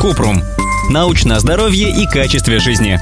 Купрум. Научное здоровье и качестве жизни.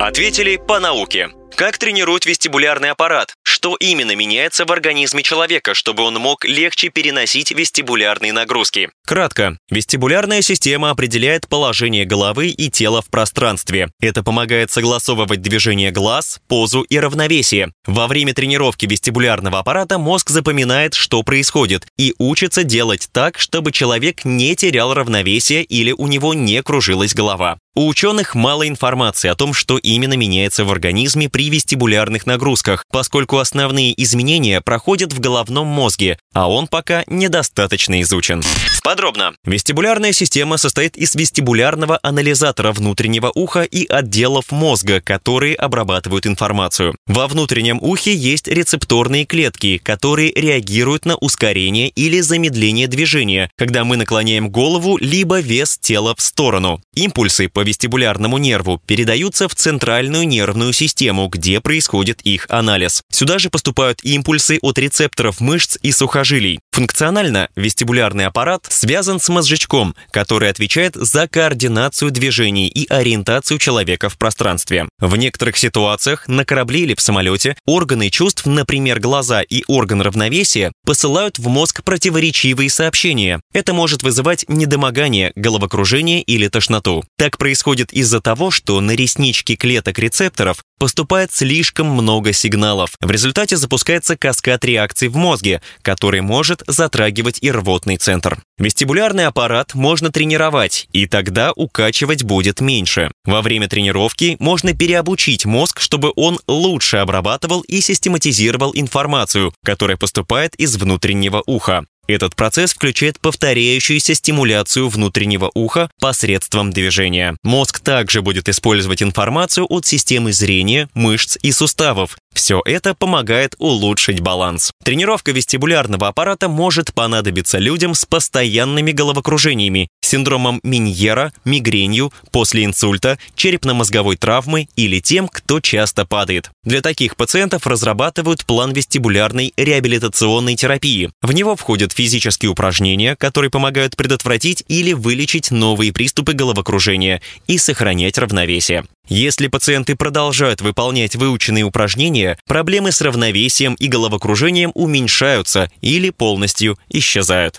Ответили по науке. Как тренируют вестибулярный аппарат? Что именно меняется в организме человека, чтобы он мог легче переносить вестибулярные нагрузки? Кратко. Вестибулярная система определяет положение головы и тела в пространстве. Это помогает согласовывать движение глаз, позу и равновесие. Во время тренировки вестибулярного аппарата мозг запоминает, что происходит, и учится делать так, чтобы человек не терял равновесие или у него не кружилась голова. У ученых мало информации о том, что именно меняется в организме при вестибулярных нагрузках, поскольку основные изменения проходят в головном мозге, а он пока недостаточно изучен. Подробно. Вестибулярная система состоит из вестибулярного анализатора внутреннего уха и отделов мозга, которые обрабатывают информацию. Во внутреннем ухе есть рецепторные клетки, которые реагируют на ускорение или замедление движения, когда мы наклоняем голову либо вес тела в сторону. Импульсы по вестибулярному нерву передаются в центральную нервную систему, где происходит их анализ. Сюда же поступают импульсы от рецепторов мышц и сухожилий. Функционально вестибулярный аппарат связан с мозжечком, который отвечает за координацию движений и ориентацию человека в пространстве. В некоторых ситуациях на корабле или в самолете органы чувств, например, глаза и орган равновесия, посылают в мозг противоречивые сообщения. Это может вызывать недомогание, головокружение или тошноту. Так происходит из-за того, что на реснички клеток рецепторов поступает слишком много сигналов. В результате запускается каскад реакций в мозге, который может затрагивать и рвотный центр. Вестибулярный аппарат можно тренировать, и тогда укачивать будет меньше. Во время тренировки можно переобучить мозг, чтобы он лучше обрабатывал и систематизировал информацию, которая поступает из внутреннего уха. Этот процесс включает повторяющуюся стимуляцию внутреннего уха посредством движения. Мозг также будет использовать информацию от системы зрения, мышц и суставов. Все это помогает улучшить баланс. Тренировка вестибулярного аппарата может понадобиться людям с постоянными головокружениями, синдромом Миньера, мигренью, после инсульта, черепно-мозговой травмы или тем, кто часто падает. Для таких пациентов разрабатывают план вестибулярной реабилитационной терапии. В него входят физические упражнения, которые помогают предотвратить или вылечить новые приступы головокружения и сохранять равновесие. Если пациенты продолжают выполнять выученные упражнения, проблемы с равновесием и головокружением уменьшаются или полностью исчезают.